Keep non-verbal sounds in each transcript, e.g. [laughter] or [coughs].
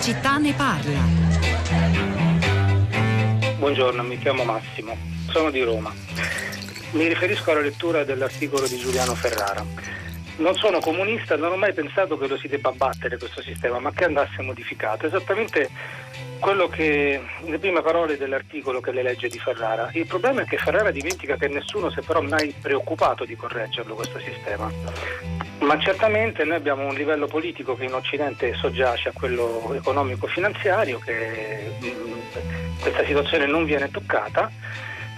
città ne parla. Buongiorno, mi chiamo Massimo, sono di Roma. Mi riferisco alla lettura dell'articolo di Giuliano Ferrara. Non sono comunista, non ho mai pensato che lo si debba battere questo sistema, ma che andasse modificato. Esattamente quello che le prime parole dell'articolo che le legge di Ferrara. Il problema è che Ferrara dimentica che nessuno si è però mai preoccupato di correggerlo questo sistema. Ma certamente noi abbiamo un livello politico che in Occidente soggiace a quello economico-finanziario, che mh, questa situazione non viene toccata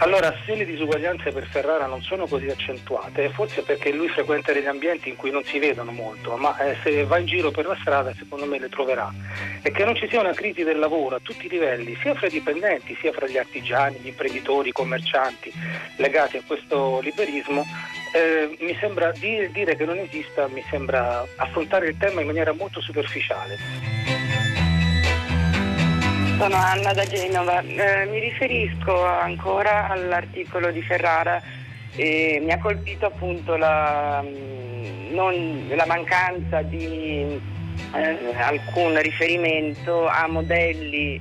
allora, se le disuguaglianze per Ferrara non sono così accentuate, forse perché lui frequenta degli ambienti in cui non si vedono molto, ma eh, se va in giro per la strada secondo me le troverà. E che non ci sia una crisi del lavoro a tutti i livelli, sia fra i dipendenti, sia fra gli artigiani, gli imprenditori, i commercianti legati a questo liberismo, eh, mi sembra dire, dire che non esista, mi sembra affrontare il tema in maniera molto superficiale. Sono Anna da Genova. Eh, mi riferisco ancora all'articolo di Ferrara e mi ha colpito appunto la, mm, non, la mancanza di eh, alcun riferimento a modelli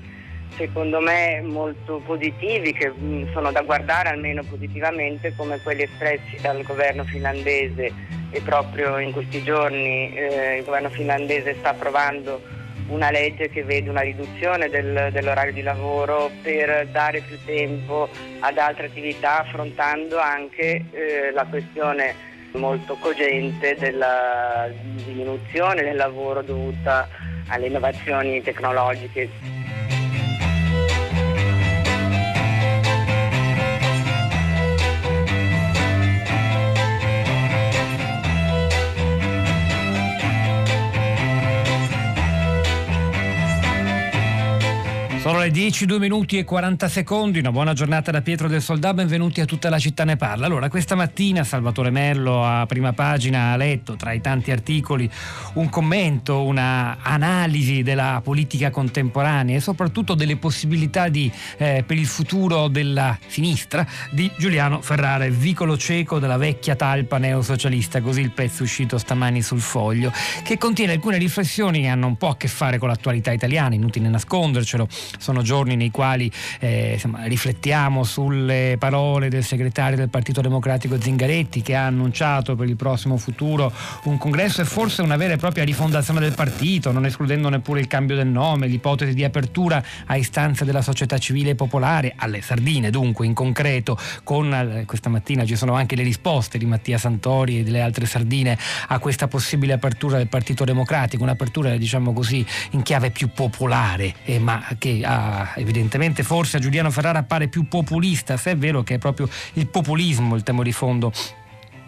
secondo me molto positivi che mm, sono da guardare almeno positivamente come quelli espressi dal governo finlandese e proprio in questi giorni eh, il governo finlandese sta approvando una legge che vede una riduzione del, dell'orario di lavoro per dare più tempo ad altre attività, affrontando anche eh, la questione molto cogente della diminuzione del lavoro dovuta alle innovazioni tecnologiche. Sono le 10, 2 minuti e 40 secondi, una buona giornata da Pietro del Soldà, benvenuti a tutta la città ne parla. Allora, questa mattina Salvatore Merlo a prima pagina ha letto tra i tanti articoli un commento, una analisi della politica contemporanea e soprattutto delle possibilità di, eh, per il futuro della sinistra di Giuliano Ferrara, il vicolo cieco della vecchia talpa neosocialista, così il pezzo uscito stamani sul foglio, che contiene alcune riflessioni che hanno un po' a che fare con l'attualità italiana, inutile nascondercelo. Sono giorni nei quali eh, insomma, riflettiamo sulle parole del segretario del Partito Democratico Zingaretti che ha annunciato per il prossimo futuro un congresso e forse una vera e propria rifondazione del partito, non escludendo neppure il cambio del nome, l'ipotesi di apertura a istanze della società civile e popolare, alle sardine dunque in concreto, con eh, questa mattina ci sono anche le risposte di Mattia Santori e delle altre sardine a questa possibile apertura del Partito Democratico, un'apertura diciamo così in chiave più popolare, eh, ma che evidentemente forse a Giuliano Ferrara appare più populista, se è vero che è proprio il populismo il tema di fondo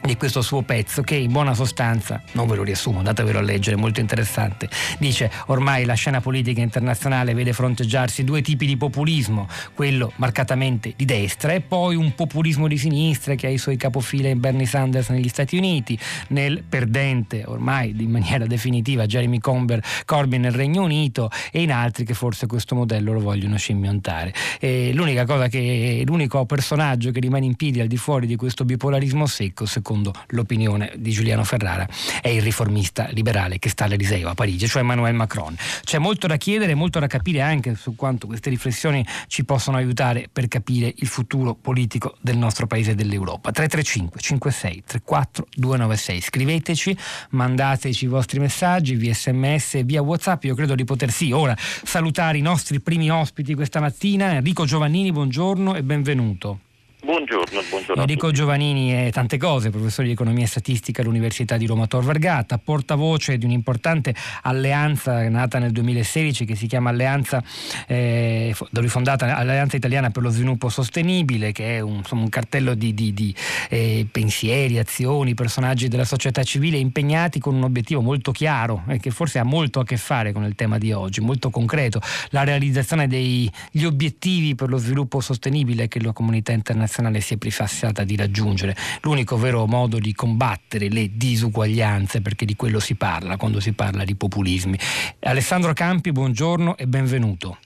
di questo suo pezzo che in buona sostanza, non ve lo riassumo, andatevelo a leggere, molto interessante, dice ormai la scena politica internazionale vede fronteggiarsi due tipi di populismo, quello marcatamente di destra e poi un populismo di sinistra che ha i suoi capofila in Bernie Sanders negli Stati Uniti, nel perdente ormai in maniera definitiva Jeremy Corbyn nel Regno Unito e in altri che forse questo modello lo vogliono scimmiontare. E l'unica cosa che, l'unico personaggio che rimane in piedi al di fuori di questo bipolarismo secco, secondo secondo l'opinione di Giuliano Ferrara, è il riformista liberale che sta all'Eliseo a Parigi, cioè Emmanuel Macron. C'è molto da chiedere, molto da capire anche su quanto queste riflessioni ci possono aiutare per capire il futuro politico del nostro paese e dell'Europa. 335 56 34 296. Scriveteci, mandateci i vostri messaggi via sms e via WhatsApp. Io credo di poter sì ora salutare i nostri primi ospiti questa mattina. Enrico Giovannini, buongiorno e benvenuto. Buongiorno, buongiorno. Enrico Giovannini è tante cose, professore di economia e statistica all'Università di Roma Tor Vergata, portavoce di un'importante alleanza nata nel 2016 che si chiama Alleanza, eh, rifondata Alleanza Italiana per lo Sviluppo Sostenibile, che è un, insomma, un cartello di, di, di eh, pensieri, azioni, personaggi della società civile impegnati con un obiettivo molto chiaro e che forse ha molto a che fare con il tema di oggi, molto concreto, la realizzazione degli obiettivi per lo sviluppo sostenibile che la comunità internazionale internazionale si è prefissata di raggiungere. L'unico vero modo di combattere le disuguaglianze, perché di quello si parla quando si parla di populismi. Alessandro Campi, buongiorno e benvenuto.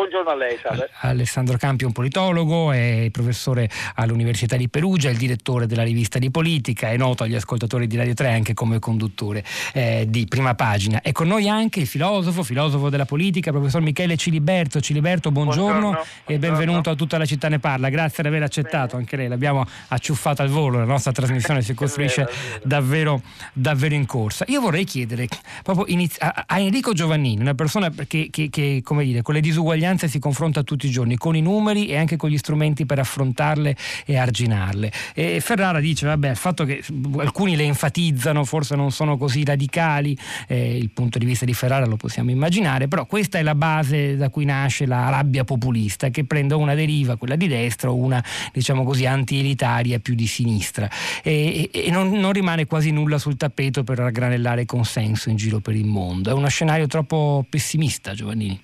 Buongiorno a lei, salve. Alessandro Campi è un politologo, è professore all'Università di Perugia, è il direttore della rivista di politica, è noto agli ascoltatori di Radio 3 anche come conduttore eh, di prima pagina. È con noi anche il filosofo, filosofo della politica, professor Michele Ciliberto. Ciliberto, buongiorno, buongiorno e benvenuto a tutta la città ne parla. Grazie di aver accettato, Bene. anche lei l'abbiamo acciuffata al volo, la nostra trasmissione si [laughs] costruisce davvero, davvero in corsa. Io vorrei chiedere proprio inizi- a, a, Enrico Giovannini, una persona che, che, che come dire, con le disuguaglianze si confronta tutti i giorni, con i numeri e anche con gli strumenti per affrontarle e arginarle. E Ferrara dice, vabbè, il fatto che alcuni le enfatizzano, forse non sono così radicali, eh, il punto di vista di Ferrara lo possiamo immaginare, però questa è la base da cui nasce la rabbia populista, che prende una deriva, quella di destra, o una, diciamo così, anti-elitaria più di sinistra. E, e non, non rimane quasi nulla sul tappeto per raggranellare consenso in giro per il mondo. È uno scenario troppo pessimista, Giovannini.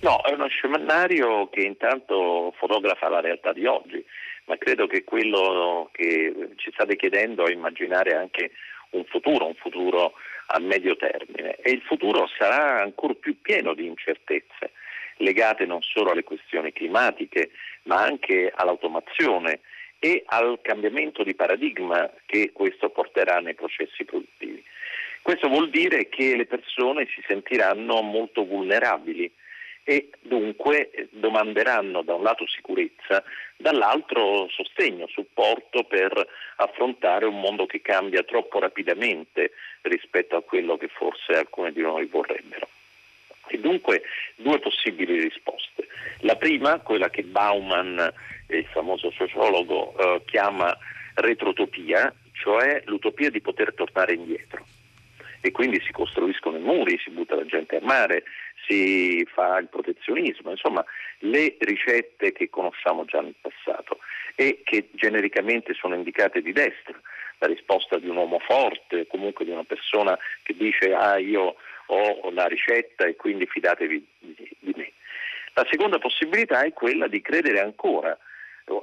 No, è uno scenario che intanto fotografa la realtà di oggi, ma credo che quello che ci state chiedendo è immaginare anche un futuro, un futuro a medio termine e il futuro sarà ancora più pieno di incertezze legate non solo alle questioni climatiche ma anche all'automazione e al cambiamento di paradigma che questo porterà nei processi produttivi. Questo vuol dire che le persone si sentiranno molto vulnerabili e dunque domanderanno da un lato sicurezza, dall'altro sostegno, supporto per affrontare un mondo che cambia troppo rapidamente rispetto a quello che forse alcuni di noi vorrebbero. E dunque due possibili risposte. La prima, quella che Bauman, il famoso sociologo, eh, chiama retrotopia, cioè l'utopia di poter tornare indietro. E quindi si costruiscono i muri, si butta la gente a mare, si fa il protezionismo, insomma le ricette che conosciamo già nel passato e che genericamente sono indicate di destra, la risposta di un uomo forte, comunque di una persona che dice ah io ho la ricetta e quindi fidatevi di, me. La seconda possibilità è quella di credere ancora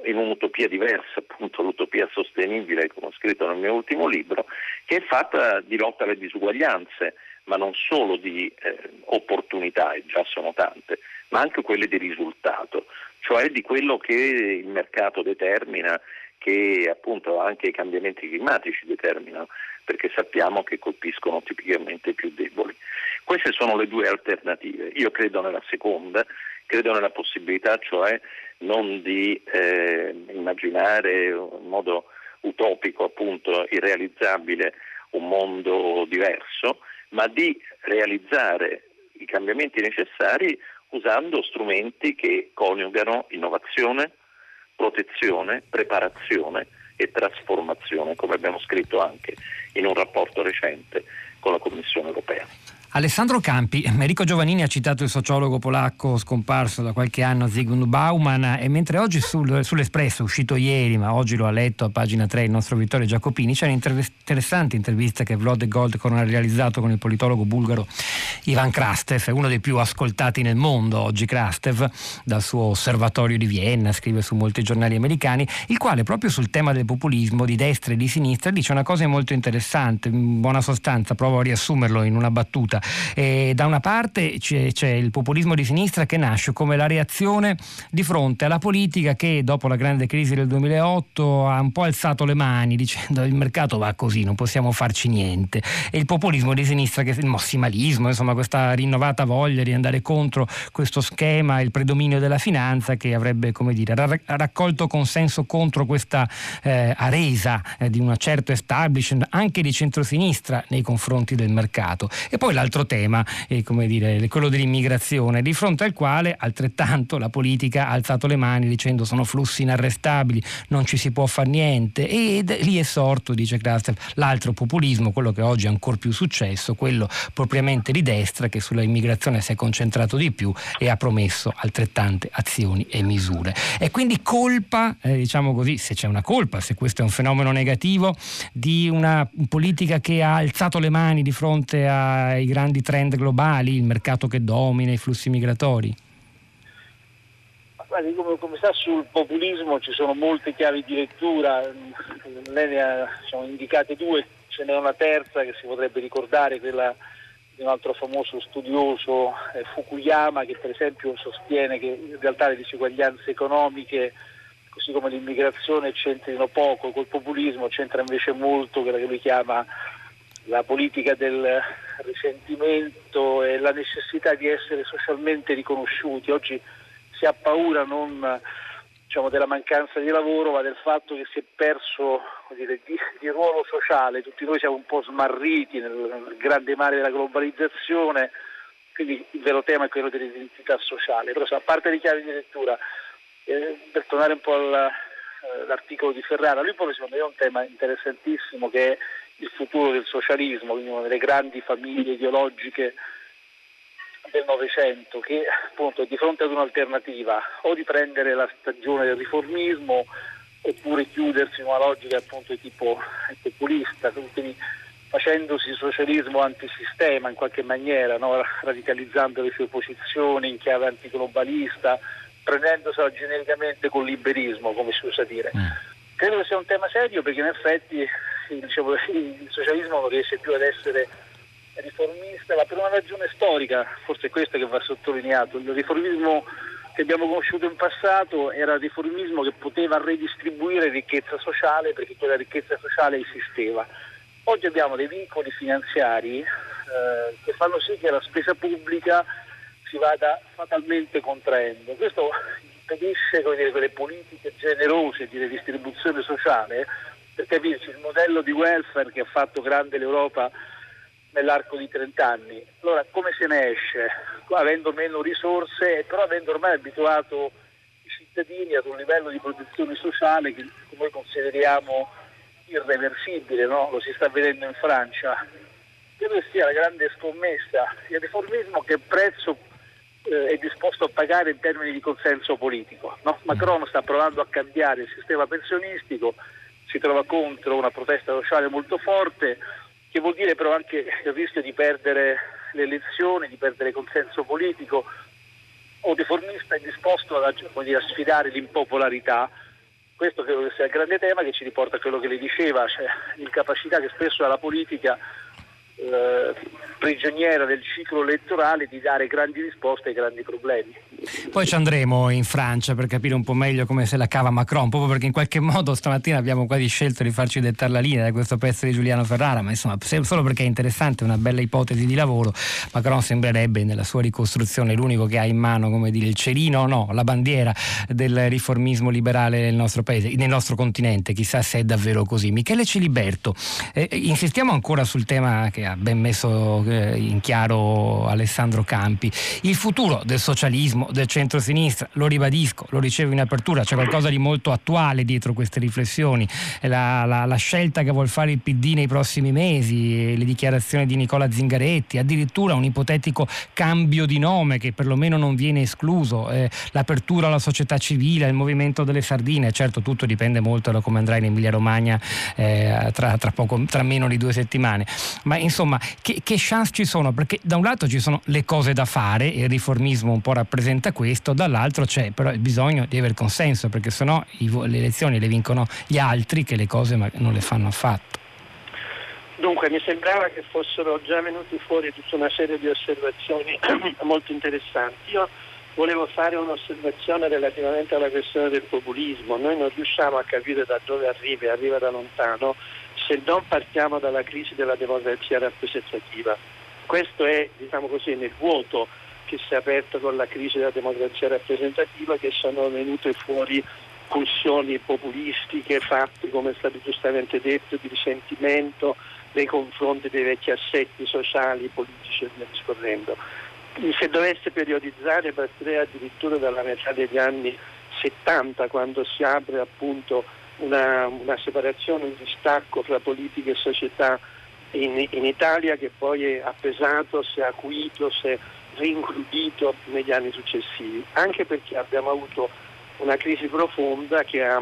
in un'utopia diversa, appunto l'utopia sostenibile, come ho scritto nel mio ultimo libro, che è fatta di lotta alle disuguaglianze, ma non solo di eh, opportunità, e già sono tante, ma anche quelle di risultato, cioè di quello che il mercato determina, che appunto anche i cambiamenti climatici determinano, perché sappiamo che colpiscono tipicamente i più deboli. Queste sono le due alternative. Io credo nella seconda, credo nella possibilità cioè non di eh, immaginare in modo utopico, appunto irrealizzabile, un mondo diverso, ma di realizzare i cambiamenti necessari usando strumenti che coniugano innovazione, protezione, preparazione e trasformazione, come abbiamo scritto anche in un rapporto recente con la Commissione europea. Alessandro Campi, Enrico Giovannini ha citato il sociologo polacco scomparso da qualche anno Zygmunt Bauman e mentre oggi sul, sull'Espresso, uscito ieri ma oggi lo ha letto a pagina 3 il nostro Vittorio Giacopini, c'è un'interessante intervista che Vlod Goldkorn ha realizzato con il politologo bulgaro Ivan Krastev, uno dei più ascoltati nel mondo oggi Krastev, dal suo osservatorio di Vienna, scrive su molti giornali americani, il quale proprio sul tema del populismo di destra e di sinistra dice una cosa molto interessante, in buona sostanza provo a riassumerlo in una battuta politica. E da una parte c'è, c'è, il populismo di sinistra che nasce come la reazione di fronte alla politica che dopo la grande crisi del 2008 ha un po' alzato le mani dicendo il mercato va così, non possiamo farci niente. E il populismo di sinistra, che, il massimalismo, insomma questa rinnovata voglia di andare contro questo schema, il predominio della finanza che avrebbe come dire, raccolto consenso contro questa eh, aresa eh, di un certo establishment anche di centrosinistra nei confronti del mercato. E poi l'altro altro tema, eh, come dire, quello dell'immigrazione, di fronte al quale altrettanto la politica ha alzato le mani dicendo sono flussi inarrestabili, non ci si può fare niente ed lì è sorto, dice Krastev, l'altro populismo, quello che oggi ha ancora più successo, quello propriamente di destra che sulla immigrazione si è concentrato di più e ha promesso altrettante azioni e misure. E quindi colpa, eh, diciamo così, se c'è una colpa, se questo è un fenomeno negativo, di una politica che ha alzato le mani di fronte ai grandi grandi trend globali, il mercato che domina, i flussi migratori? Come, come, sa sul populismo ci sono molte chiavi di lettura, lei ne ha diciamo, indicate due, ce n'è una terza che si potrebbe ricordare, quella di un altro famoso studioso, eh, Fukuyama, che per esempio sostiene che in realtà le disuguaglianze economiche, così come l'immigrazione, c'entrino poco, col populismo c'entra invece molto quella che lui chiama la politica del risentimento e la necessità di essere socialmente riconosciuti. Oggi si ha paura non diciamo, della mancanza di lavoro, ma del fatto che si è perso dire, di, di, ruolo sociale. Tutti noi siamo un po' smarriti nel, nel, grande mare della globalizzazione, quindi il vero tema è quello dell'identità sociale. Però a parte le chiavi di lettura, eh, per tornare un po' all'articolo eh, di Ferrara, lui pone secondo me un tema interessantissimo che è il futuro del socialismo, quindi una delle grandi famiglie ideologiche del Novecento che appunto è di fronte ad un'alternativa o di prendere la stagione del riformismo oppure chiudersi in una logica appunto di tipo populista, quindi facendosi socialismo antisistema in qualche maniera, no? radicalizzando le sue posizioni in chiave antiglobalista, prendendosela genericamente col liberismo, come si usa dire. Mm. Credo che sia un tema serio perché in effetti diciamo, il socialismo non riesce più ad essere riformista, ma per una ragione storica, forse è questo che va sottolineato. Il riformismo che abbiamo conosciuto in passato era il riformismo che poteva redistribuire ricchezza sociale perché quella ricchezza sociale esisteva. Oggi abbiamo dei vincoli finanziari eh, che fanno sì che la spesa pubblica si vada fatalmente contraendo. Questo impedisce dire, quelle politiche generose di redistribuzione sociale, capirci il modello di welfare che ha fatto grande l'Europa nell'arco di 30 anni. Allora come se ne esce? Avendo meno risorse, però avendo ormai abituato i cittadini ad un livello di protezione sociale che noi consideriamo irreversibile, no? lo si sta vedendo in Francia. Credo sia la grande scommessa, il riformismo che prezzo eh, è disposto a pagare in termini di consenso politico. No? Macron sta provando a cambiare il sistema pensionistico, si trova contro una protesta sociale molto forte, che vuol dire però anche il rischio di perdere le elezioni, di perdere consenso politico o riformista è disposto a, dire, a sfidare l'impopolarità. Questo credo che sia il grande tema che ci riporta a quello che lei diceva, cioè l'incapacità che spesso ha la politica eh, prigioniera del ciclo elettorale di dare grandi risposte ai grandi problemi. Poi ci andremo in Francia per capire un po' meglio come se la cava Macron, proprio perché in qualche modo stamattina abbiamo quasi scelto di farci dettare la linea da questo pezzo di Giuliano Ferrara, ma insomma solo perché è interessante, una bella ipotesi di lavoro, Macron sembrerebbe nella sua ricostruzione l'unico che ha in mano, come dire, il cerino, no, la bandiera del riformismo liberale nel nostro paese, nel nostro continente, chissà se è davvero così. Michele Ciliberto, eh, insistiamo ancora sul tema che ha ben messo eh, in chiaro Alessandro Campi, il futuro del socialismo, del centro-sinistra, lo ribadisco, lo ricevo in apertura, c'è qualcosa di molto attuale dietro queste riflessioni, la, la, la scelta che vuol fare il PD nei prossimi mesi, le dichiarazioni di Nicola Zingaretti, addirittura un ipotetico cambio di nome che perlomeno non viene escluso, eh, l'apertura alla società civile, il movimento delle sardine, certo tutto dipende molto da come andrà in Emilia Romagna eh, tra, tra, poco, tra meno di due settimane, ma insomma insomma, che, che, chance ci sono? Perché da un lato ci sono le cose da fare, il riformismo un po' rappresenta questo, dall'altro c'è però il bisogno di aver consenso, perché sennò le elezioni le vincono gli altri che le cose non le fanno affatto. Dunque mi sembrava che fossero già venuti fuori tutta una serie di osservazioni [clears throat] molto interessanti. Io volevo fare un'osservazione relativamente alla questione del populismo. Noi non riusciamo a capire da dove arriva, arriva da lontano, se non partiamo dalla crisi della democrazia rappresentativa. Questo è, diciamo così, nel vuoto che si è aperto con la crisi della democrazia rappresentativa che sono venute fuori pulsioni populistiche fatte, come è stato giustamente detto, di risentimento nei confronti dei vecchi assetti sociali, politici e via discorrendo. Se dovesse periodizzare partirei addirittura dalla metà degli anni 70 quando si apre appunto una, una separazione, un distacco fra politica e società in, in, Italia che poi ha pesato, si è acuito, si è ringrudito negli anni successivi, anche perché abbiamo avuto una crisi profonda che ha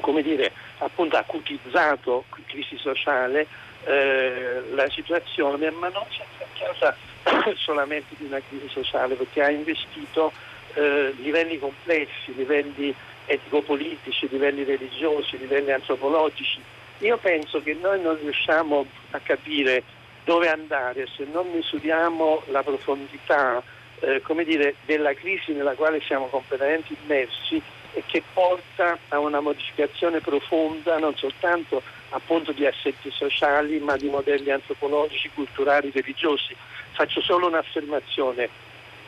come dire, appunto acutizzato crisi sociale eh, la situazione, ma non si è trattata [coughs] solamente di una crisi sociale perché ha investito eh, livelli complessi, livelli etico-politici, livelli religiosi, livelli antropologici. Io penso che noi non riusciamo a capire dove andare se non misuriamo la profondità eh, dire, della crisi nella quale siamo completamente immersi e che porta a una modificazione profonda non soltanto appunto di assetti sociali ma di modelli antropologici, culturali, religiosi. Faccio solo un'affermazione,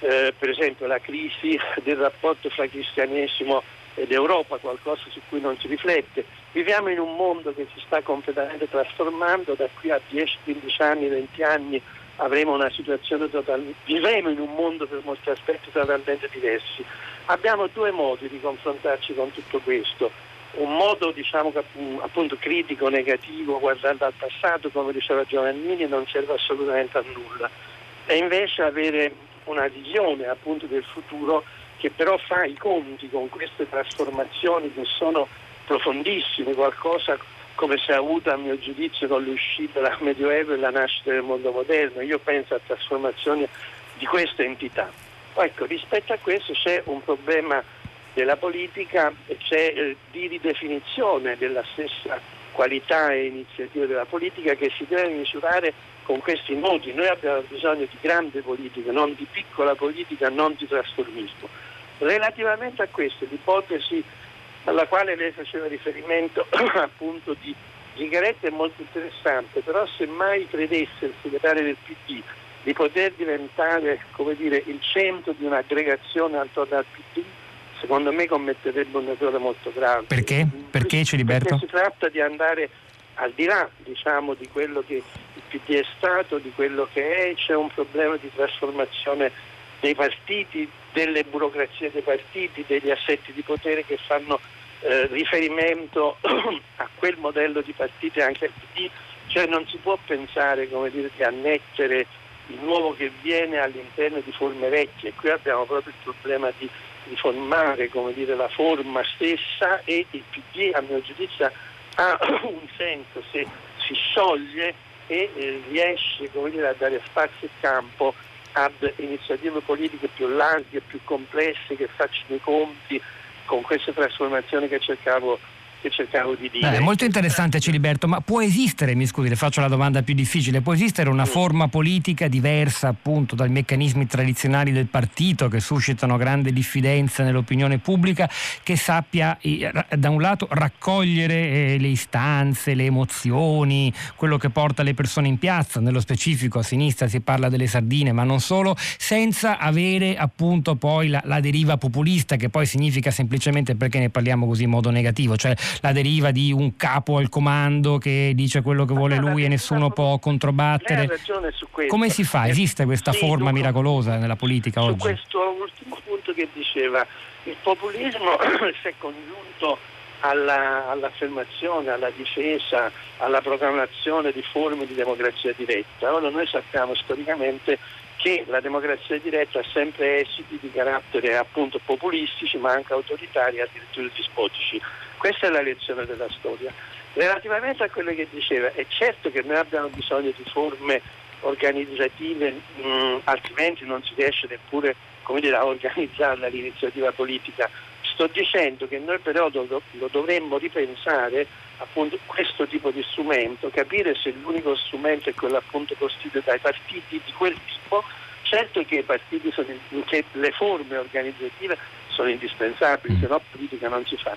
eh, per esempio la crisi del rapporto fra cristianesimo ed Europa, qualcosa su cui non si riflette. Viviamo in un mondo che si sta completamente trasformando, da qui a 10, 15 anni, 20 anni avremo una situazione totalmente, vivremo in un mondo per molti aspetti totalmente diversi. Abbiamo due modi di confrontarci con tutto questo. Un modo diciamo, appunto critico, negativo, guardando al passato, come diceva Giovannini, non serve assolutamente a nulla. E invece avere una visione appunto del futuro che però fa i conti con queste trasformazioni che sono profondissime, qualcosa come si è avuto a mio giudizio con l'uscita dal Medioevo e la nascita del mondo moderno. Io penso a trasformazioni di questa entità. Ecco, rispetto a questo c'è un problema della politica e c'è eh, di ridefinizione della stessa qualità e iniziativa della politica che si deve misurare con questi modi. Noi abbiamo bisogno di grande politica, non di piccola politica, non di trasformismo. Relativamente a questo, l'ipotesi alla quale lei faceva riferimento [clears throat] appunto di Zingaretti è molto interessante, però se mai credesse il segretario del PD di poter diventare dire, il centro di un'aggregazione attorno al PD, secondo me commetterebbe un errore molto grave. Perché? Perché Ciliberto? Perché si tratta di andare al di là diciamo, di quello che il PD è stato, di quello che è, c'è un problema di trasformazione dei partiti, delle burocrazie dei partiti, degli assetti di potere che fanno eh, riferimento [clears throat] a quel modello di partiti anche al PD, cioè non si può pensare dire, di annettere il nuovo che viene all'interno di forme vecchie, qui abbiamo proprio il problema di riformare dire, la forma stessa e il PD a mio giudizio ha [clears throat] un senso se si scioglie e eh, riesce dire, a dare spazio e campo ad iniziative politiche più larghe, più complesse, che facciano i conti con queste trasformazioni che cercavo che cercavo di dire. È molto interessante Ciliberto, ma può esistere, mi scusi, le faccio la domanda più difficile, può esistere una mm. forma politica diversa appunto dai meccanismi tradizionali del partito che suscitano grande diffidenza nell'opinione pubblica, che sappia da un lato raccogliere eh, le istanze, le emozioni, quello che porta le persone in piazza, nello specifico a sinistra si parla delle sardine, ma non solo, senza avere appunto poi la, la deriva populista che poi significa semplicemente perché ne parliamo così in modo negativo, cioè la deriva di un capo al comando che dice quello che vuole lui e nessuno può controbattere. Come si fa? Esiste questa sì, forma miracolosa nella politica su oggi? Su questo ultimo punto che diceva, il populismo [clears throat] si è congiunto alla, all'affermazione, alla difesa, alla proclamazione di forme di democrazia diretta. Ora noi sappiamo storicamente che la democrazia diretta ha sempre esiti di carattere appunto populistici ma anche autoritari addirittura dispotici. Questa è la lezione della storia. Relativamente a quello che diceva, è certo che noi abbiamo bisogno di forme organizzative, mh, mm, altrimenti non si riesce neppure dire, a organizzare l'iniziativa politica. Sto dicendo che noi però lo, lo dovremmo ripensare appunto questo tipo di strumento, capire se l'unico strumento è quello appunto costituito dai partiti di quel tipo, certo che, sono, che le forme organizzative sono indispensabili, mm. se no politica non si fa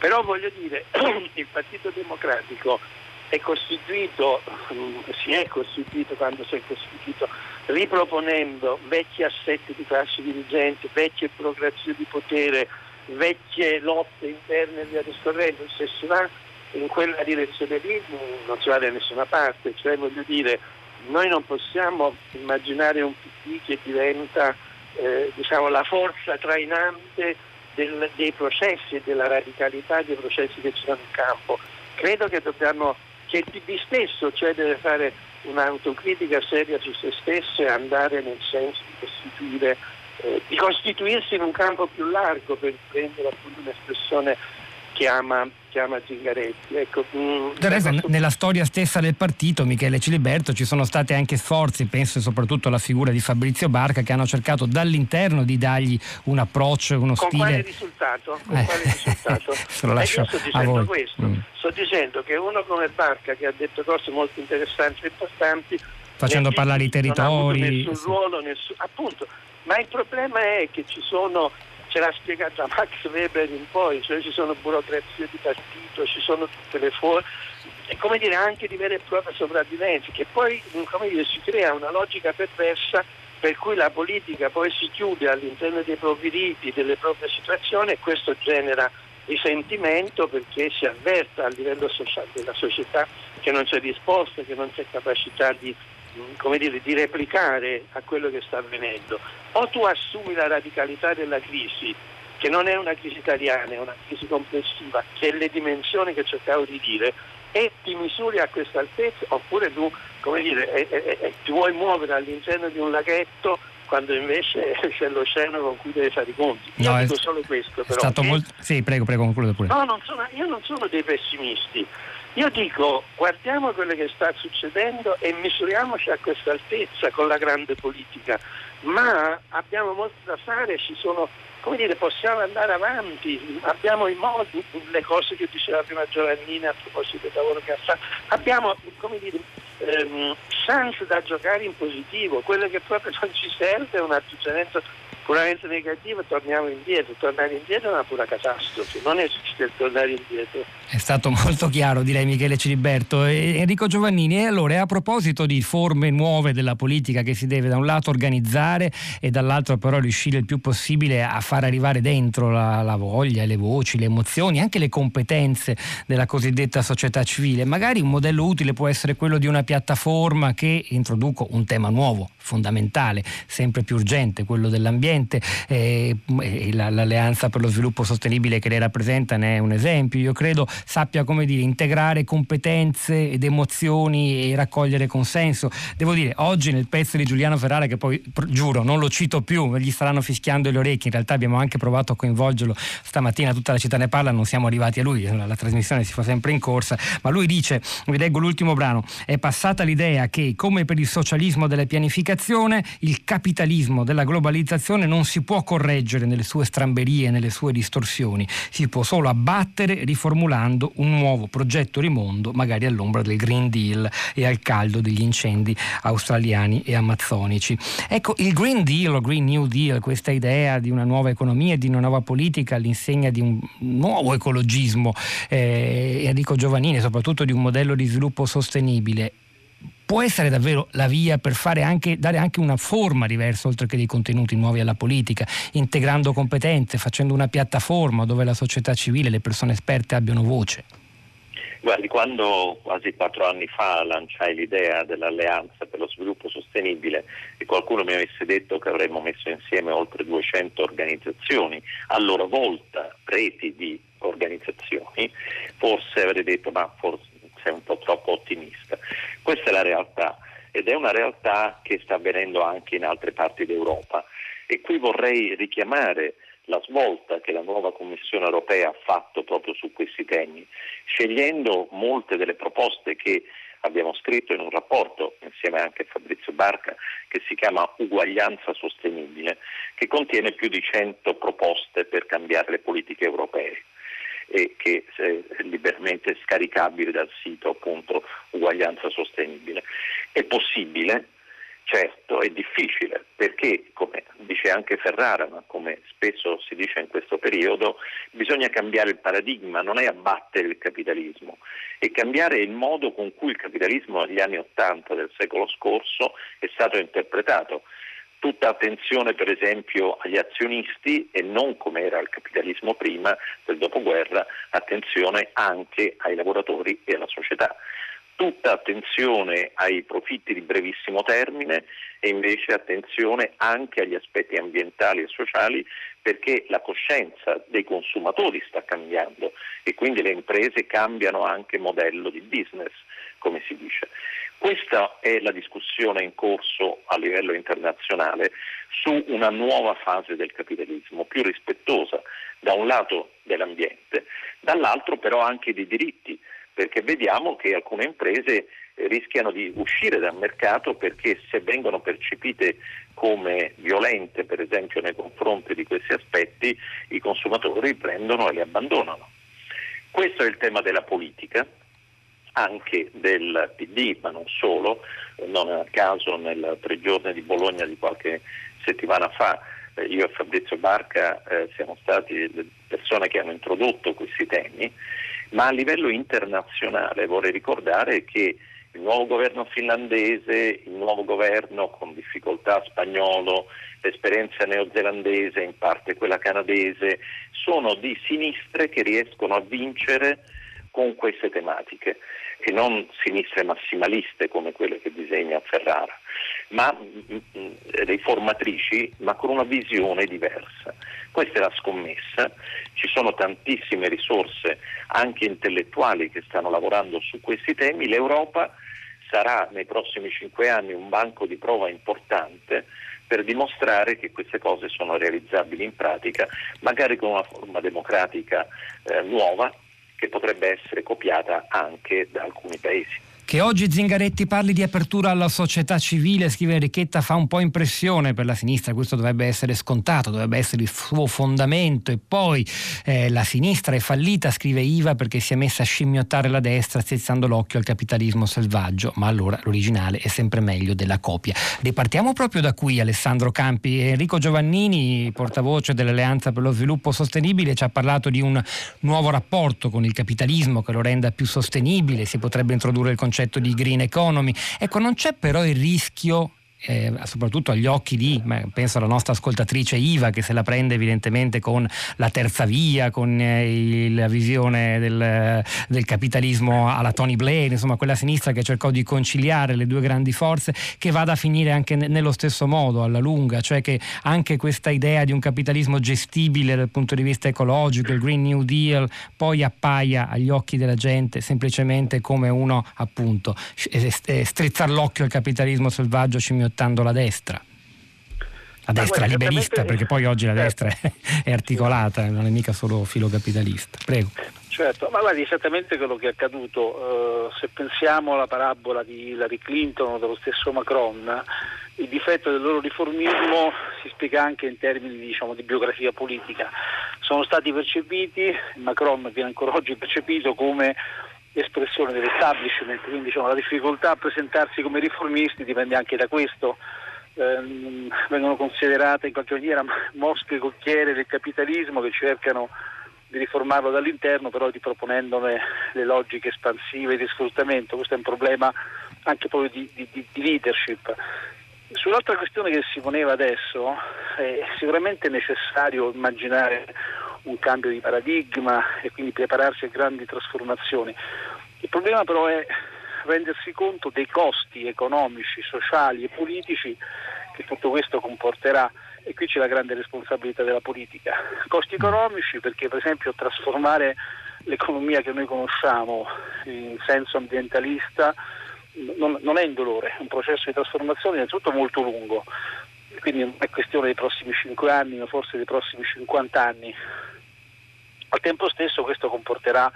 però voglio dire, [clears throat] il Partito Democratico è costituito, mm, si è costituito quando si è costituito, riproponendo vecchi assetti di classe dirigente, vecchie burocrazie di potere, vecchie lotte interne e via discorrendo. Se si va in quella direzione lì mm, non si va da nessuna parte, cioè voglio dire, noi non possiamo immaginare un PD che diventa eh, diciamo, la forza trainante del, dei processi e della radicalità dei processi che ci sono in campo. Credo che dobbiamo, che il PD stesso cioè deve fare un'autocritica seria su se stesso e andare nel senso di costituire eh, di costituirsi in un campo più largo per prendere appunto un'espressione che ama chiama Zingaretti. Ecco, mh, Del resto, questo... nella storia stessa del partito, Michele Ciliberto, ci sono stati anche sforzi, penso soprattutto alla figura di Fabrizio Barca, che hanno cercato dall'interno di dargli un approccio, uno Con stile. Quale risultato? Con eh. quale risultato? [laughs] Se lo lascio sto dicendo questo. Mm. Sto dicendo che uno come Barca, che ha detto cose molto interessanti e importanti, facendo parlare i territori. Non nessun ruolo, nessun, appunto. Ma il problema è che ci sono, ce l'ha spiegato Max Weber in poi, cioè ci sono burocrazie di partito, ci sono tutte le forme, come dire anche di vera e propria sopravvivenza, che poi dire, si crea una logica perversa per cui la politica poi si chiude all'interno dei propri riti, delle proprie situazioni e questo genera risentimento perché si avverta a livello sociale della società che non c'è risposta, che non c'è capacità di, dire, di replicare a quello che sta avvenendo. O tu assumi la radicalità della crisi, che non è una crisi italiana, è una crisi complessiva, che è le dimensioni che cercavo di dire, e ti misuri a questa altezza, oppure tu come dire, e, e, e, ti vuoi muovere all'interno di un laghetto quando invece [laughs] c'è l'oceano con cui devi fare i conti. Io no, dico solo questo. Però, stato molto... Sì, prego, prego, concludo pure. No, non sono, io non sono dei pessimisti. Io dico, guardiamo quello che sta succedendo e misuriamoci a questa altezza con la grande politica, ma abbiamo molto da fare, sono dire, possiamo andare avanti, abbiamo i modi, le cose che diceva prima Giovannina a proposito del lavoro che ha fatto, abbiamo dire, ehm, chance da giocare in positivo, quello che proprio non ci serve è un atteggiamento puramente negativo torniamo indietro, tornare indietro è una pura catastrofe, non esiste il tornare indietro. È stato [laughs] molto chiaro, direi Michele Ciliberto. E Enrico Giovannini, e allora a proposito di forme nuove della politica che si deve da un lato organizzare e dall'altro però riuscire il più possibile a far arrivare dentro la, la voglia, le voci, le emozioni, anche le competenze della cosiddetta società civile, magari un modello utile può essere quello di una piattaforma che introduca un tema nuovo, fondamentale, sempre più urgente, quello dell'ambiente, eh, l'Alleanza per lo sviluppo sostenibile che lei rappresenta ne è un esempio, io credo sappia come dire, integrare competenze ed emozioni e raccogliere consenso. Devo dire, oggi nel pezzo di Giuliano Ferrara, che poi giuro non lo cito più, gli staranno fischiando le orecchie, in realtà abbiamo anche provato a coinvolgerlo stamattina, tutta la città ne parla, non siamo arrivati a lui, la, la trasmissione si fa sempre in corsa, ma lui dice, vi leggo l'ultimo brano, è passata l'idea che come per il socialismo della pianificazione, il capitalismo della globalizzazione non si può correggere nelle sue stramberie, nelle sue distorsioni, si può solo abbattere riformulando un nuovo progetto rimondo, magari all'ombra del Green Deal e al caldo degli incendi australiani e amazzonici. Ecco, il Green Deal o Green New Deal, questa idea di una nuova economia e di una nuova politica all'insegna di un nuovo ecologismo, eh, Enrico Giovannini, soprattutto di un modello di sviluppo sostenibile, può essere davvero la via per anche, dare anche una forma diversa oltre che dei contenuti nuovi alla politica, integrando competenze, facendo una piattaforma dove la società civile e le persone esperte abbiano voce? Guardi, quando quasi quattro anni fa lanciai l'idea dell'alleanza per lo sviluppo sostenibile e qualcuno mi avesse detto che avremmo messo insieme oltre 200 organizzazioni, a loro volta reti di organizzazioni, forse avrei detto ma forse sei un po' troppo ottimista. Questa è la realtà ed è una realtà che sta avvenendo anche in altre parti d'Europa e qui vorrei richiamare la svolta che la nuova Commissione europea ha fatto proprio su questi temi, scegliendo molte delle proposte che abbiamo scritto in un rapporto insieme anche a Fabrizio Barca che si chiama Uguaglianza sostenibile, che contiene più di 100 proposte per cambiare le politiche europee e che è liberamente scaricabile dal sito appunto Uguaglianza Sostenibile. È possibile, certo, è difficile perché, come dice anche Ferrara, ma come spesso si dice in questo periodo, bisogna cambiare il paradigma, non è abbattere il capitalismo, è cambiare il modo con cui il capitalismo negli anni Ottanta del secolo scorso è stato interpretato tutta attenzione per esempio agli azionisti e non come era il capitalismo prima del dopoguerra, attenzione anche ai lavoratori e alla società. Tutta attenzione ai profitti di brevissimo termine e invece attenzione anche agli aspetti ambientali e sociali perché la coscienza dei consumatori sta cambiando e quindi le imprese cambiano anche modello di business, come si dice. Questa è la discussione in corso a livello internazionale su una nuova fase del capitalismo, più rispettosa da un lato dell'ambiente, dall'altro però anche dei diritti, perché vediamo che alcune imprese rischiano di uscire dal mercato perché se vengono percepite come violente, per esempio nei confronti di questi aspetti, i consumatori prendono e li abbandonano. Questo è il tema della politica anche del PD, ma non solo, non a caso nel tre giorni di Bologna di qualche settimana fa eh, io e Fabrizio Barca eh, siamo stati le persone che hanno introdotto questi temi, ma a livello internazionale vorrei ricordare che il nuovo governo finlandese, il nuovo governo con difficoltà spagnolo, l'esperienza neozelandese, in parte quella canadese, sono di sinistre che riescono a vincere con queste tematiche e non sinistre massimaliste come quelle che disegna Ferrara, ma mm, mm, riformatrici, ma con una visione diversa. Questa è la scommessa, ci sono tantissime risorse anche intellettuali che stanno lavorando su questi temi, l'Europa sarà nei prossimi cinque anni un banco di prova importante per dimostrare che queste cose sono realizzabili in pratica, magari con una forma democratica eh, nuova che potrebbe essere copiata anche da alcuni paesi. Che oggi Zingaretti parli di apertura alla società civile, scrive Enrichetta, fa un po' impressione per la sinistra, questo dovrebbe essere scontato, dovrebbe essere il suo fondamento e poi eh, la sinistra è fallita, scrive Iva, perché si è messa a scimmiottare la destra strizzando l'occhio al capitalismo selvaggio, ma allora l'originale è sempre meglio della copia. Ripartiamo proprio da qui Alessandro Campi, Enrico Giovannini, portavoce dell'Alleanza per lo Sviluppo Sostenibile, ci ha parlato di un nuovo rapporto con il capitalismo che lo renda più sostenibile, si potrebbe introdurre il concetto concetto di green economy. Ecco, non c'è però il rischio eh, soprattutto agli occhi di, penso alla nostra ascoltatrice Iva che se la prende evidentemente con la terza via, con eh, la visione del, del, capitalismo alla Tony Blair, insomma quella sinistra che cercò di conciliare le due grandi forze, che vada a finire anche nello stesso modo alla lunga, cioè che anche questa idea di un capitalismo gestibile dal punto di vista ecologico, il Green New Deal, poi appaia agli occhi della gente semplicemente come uno appunto strizzar l'occhio al capitalismo selvaggio scimmiottato sfruttando la destra. La destra guarda, liberista, perché poi oggi la certo. destra è articolata, non è mica solo filocapitalista. Prego. Certo, ma guardi esattamente quello che è accaduto. Uh, se pensiamo alla parabola di Hillary Clinton o dello stesso Macron, il difetto del loro riformismo si spiega anche in termini diciamo, di biografia politica. Sono stati percepiti, Macron viene ancora oggi percepito come espressione dell'establishment, quindi diciamo, la difficoltà a presentarsi come riformisti dipende anche da questo. Eh, vengono considerate in qualche maniera mosche cocchiere del capitalismo che cercano di riformarlo dall'interno, però riproponendone le logiche espansive di sfruttamento. Questo è un problema anche proprio di, di, di leadership. Sull'altra questione che si poneva adesso, è sicuramente necessario immaginare un cambio di paradigma e quindi prepararsi a grandi trasformazioni. Il problema però è rendersi conto dei costi economici, sociali e politici che tutto questo comporterà e qui c'è la grande responsabilità della politica. Costi economici perché per esempio trasformare l'economia che noi conosciamo in senso ambientalista non, non è indolore, è un processo di trasformazione innanzitutto molto lungo, quindi è questione dei prossimi 5 anni, ma forse dei prossimi 50 anni. Al tempo stesso questo comporterà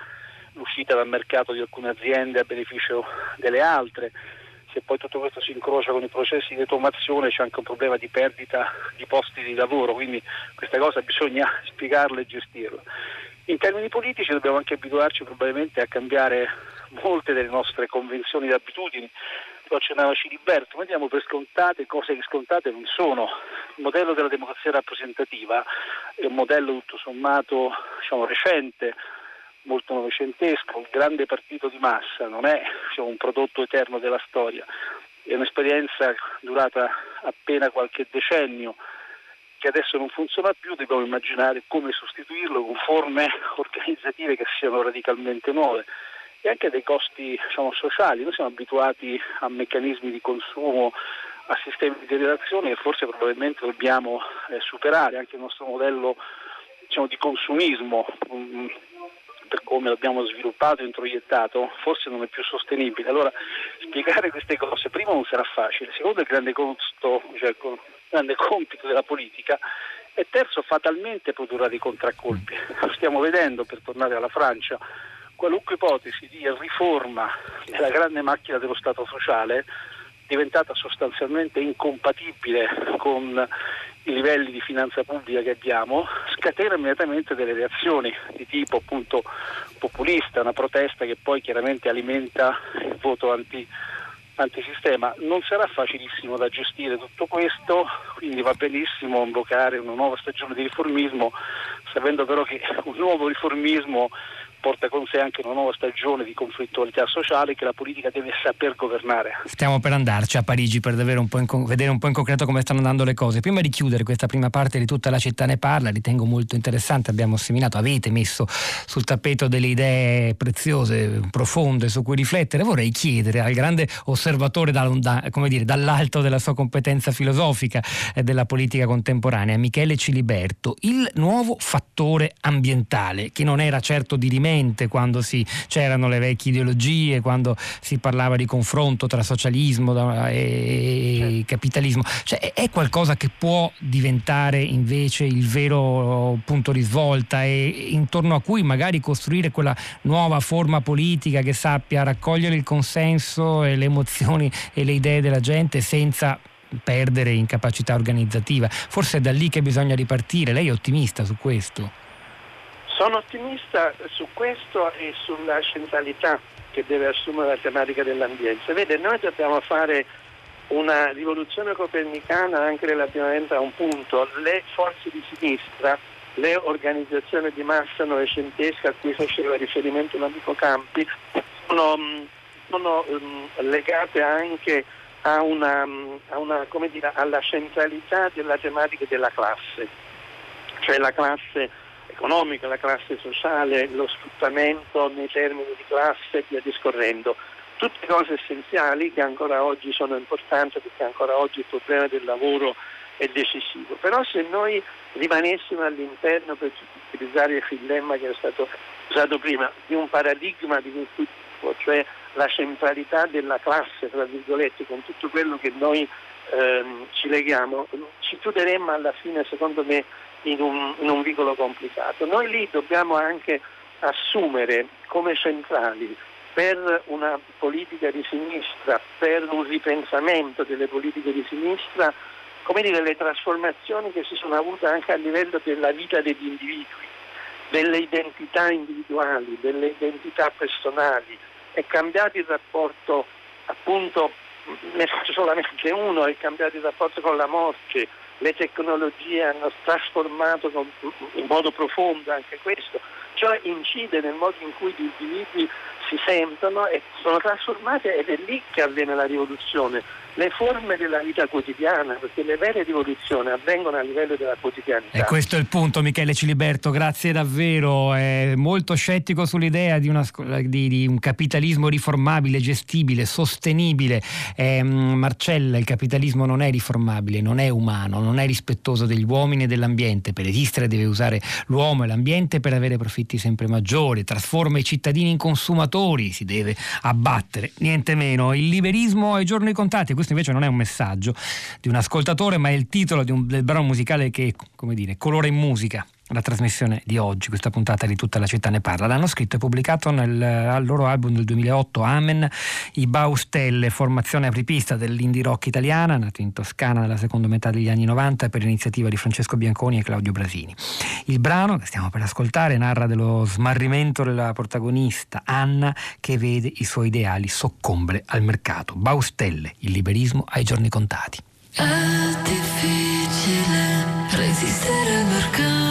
l'uscita dal mercato di alcune aziende a beneficio delle altre. Se poi tutto questo si incrocia con i processi di automazione c'è anche un problema di perdita di posti di lavoro, quindi questa cosa bisogna spiegarla e gestirla. In termini politici dobbiamo anche abituarci probabilmente a cambiare molte delle nostre convenzioni e abitudini. Lo accennava Ciliberto, noi diamo per scontate cose che scontate non sono. Modello della democrazia rappresentativa è un modello tutto sommato diciamo, recente, molto novecentesco, il grande partito di massa non è diciamo, un prodotto eterno della storia, è un'esperienza durata appena qualche decennio che adesso non funziona più, dobbiamo immaginare come sostituirlo con forme organizzative che siano radicalmente nuove e anche dei costi diciamo, sociali. Noi siamo abituati a meccanismi di consumo, a sistemi di relazione che forse probabilmente dobbiamo eh, superare, anche il nostro modello diciamo, di consumismo um, per come l'abbiamo sviluppato e introiettato forse non è più sostenibile. Allora spiegare queste cose prima non sarà facile, secondo il grande costo, cioè il grande compito della politica e terzo fatalmente produrrà dei contraccolpi. Lo stiamo vedendo per tornare alla Francia qualunque ipotesi di riforma della grande macchina dello Stato sociale diventata sostanzialmente incompatibile con i livelli di finanza pubblica che abbiamo, scatena immediatamente delle reazioni di tipo appunto populista, una protesta che poi chiaramente alimenta il voto anti, antisistema. Non sarà facilissimo da gestire tutto questo, quindi va benissimo invocare una nuova stagione di riformismo, sapendo però che un nuovo riformismo porta con sé anche una nuova stagione di conflittualità sociale che la politica deve saper governare. Stiamo per andarci a Parigi per un in, vedere un po' in concreto come stanno andando le cose. Prima di chiudere questa prima parte di tutta la città ne parla, ritengo molto interessante, abbiamo seminato, avete messo sul tappeto delle idee preziose, profonde su cui riflettere. Vorrei chiedere al grande osservatore da, da, dire, dall'alto della sua competenza filosofica e della politica contemporanea, Michele Ciliberto, il nuovo fattore ambientale che non era certo di rimedio mente quando si, c'erano le vecchie ideologie, quando si parlava di confronto tra socialismo e certo. capitalismo. Cioè, è qualcosa che può diventare invece il vero punto di svolta e intorno a cui magari costruire quella nuova forma politica che sappia raccogliere il consenso e le emozioni e le idee della gente senza perdere in capacità organizzativa. Forse è da lì che bisogna ripartire. Lei è ottimista su questo? Sono ottimista su questo e sulla centralità che deve assumere la tematica dell'ambiente. Vede, noi dobbiamo fare una rivoluzione copernicana anche relativamente a un punto. Le forze di sinistra, le organizzazioni di massa novecentesche a cui faceva riferimento l'amico Campi, sono, sono um, legate anche a una, a una, dire, alla centralità della tematica della classe, cioè la classe economica, la classe sociale, lo sfruttamento nei termini di classe e via discorrendo. Tutte cose essenziali che ancora oggi sono importanti perché ancora oggi il problema del lavoro è decisivo. Però se noi rimanessimo all'interno, per utilizzare il lemma che è stato usato prima, di un paradigma di questo tipo, cioè la centralità della classe, tra virgolette, con tutto quello che noi ehm, ci leghiamo, ci chiuderemmo alla fine, secondo me, in un, in un vicolo complicato. Noi lì dobbiamo anche assumere come centrali per una politica di sinistra, per un ripensamento delle politiche di sinistra, come dire, le trasformazioni che si sono avute anche a livello della vita degli individui, delle identità individuali, delle identità personali. È cambiato il rapporto, appunto, solamente uno, è cambiato il rapporto con la morte, le tecnologie hanno trasformato in modo profondo anche questo, cioè incide nel modo in cui gli individui si sentono e sono trasformate ed è lì che avviene la rivoluzione le forme della vita quotidiana, perché le vere rivoluzioni avvengono a livello della quotidianità. E questo è il punto, Michele Ciliberto, grazie davvero. È molto scettico sull'idea di, una, di, di un capitalismo riformabile, gestibile, sostenibile. Eh, Marcella, il capitalismo non è riformabile, non è umano, non è rispettoso degli uomini e dell'ambiente. Per esistere deve usare l'uomo e l'ambiente per avere profitti sempre maggiori, trasforma i cittadini in consumatori, si deve abbattere, niente meno. Il liberismo ai giorni contati questo invece non è un messaggio di un ascoltatore, ma è il titolo un, del brano musicale che, come dire, colora in musica la trasmissione di oggi, questa puntata di Tutta la città ne parla. L'hanno scritto e pubblicato nel, al loro album del 2008, Amen, i Baustelle, formazione apripista dell'indie rock italiana, nato in Toscana nella seconda metà degli anni 90 per iniziativa di Francesco Bianconi e Claudio Brasini. Il brano che stiamo per ascoltare narra dello smarrimento della protagonista Anna che vede i suoi ideali soccombere al mercato. Baustelle, il liberismo ai giorni contati. È difficile resistere al mercato,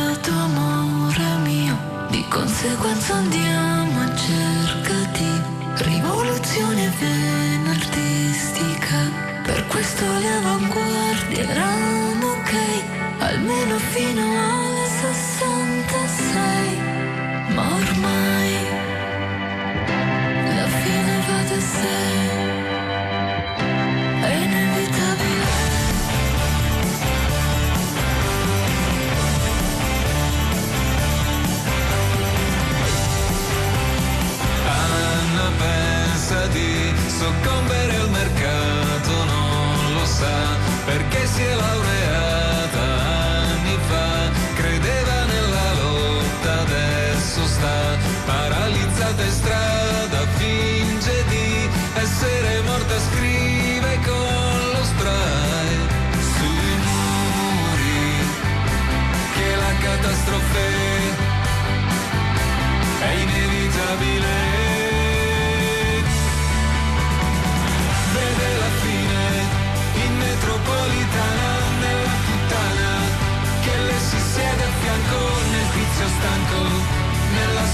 conseguenza andiamo a cerca di rivoluzione venardistica. Per questo le avanguardie erano ok, almeno fino alle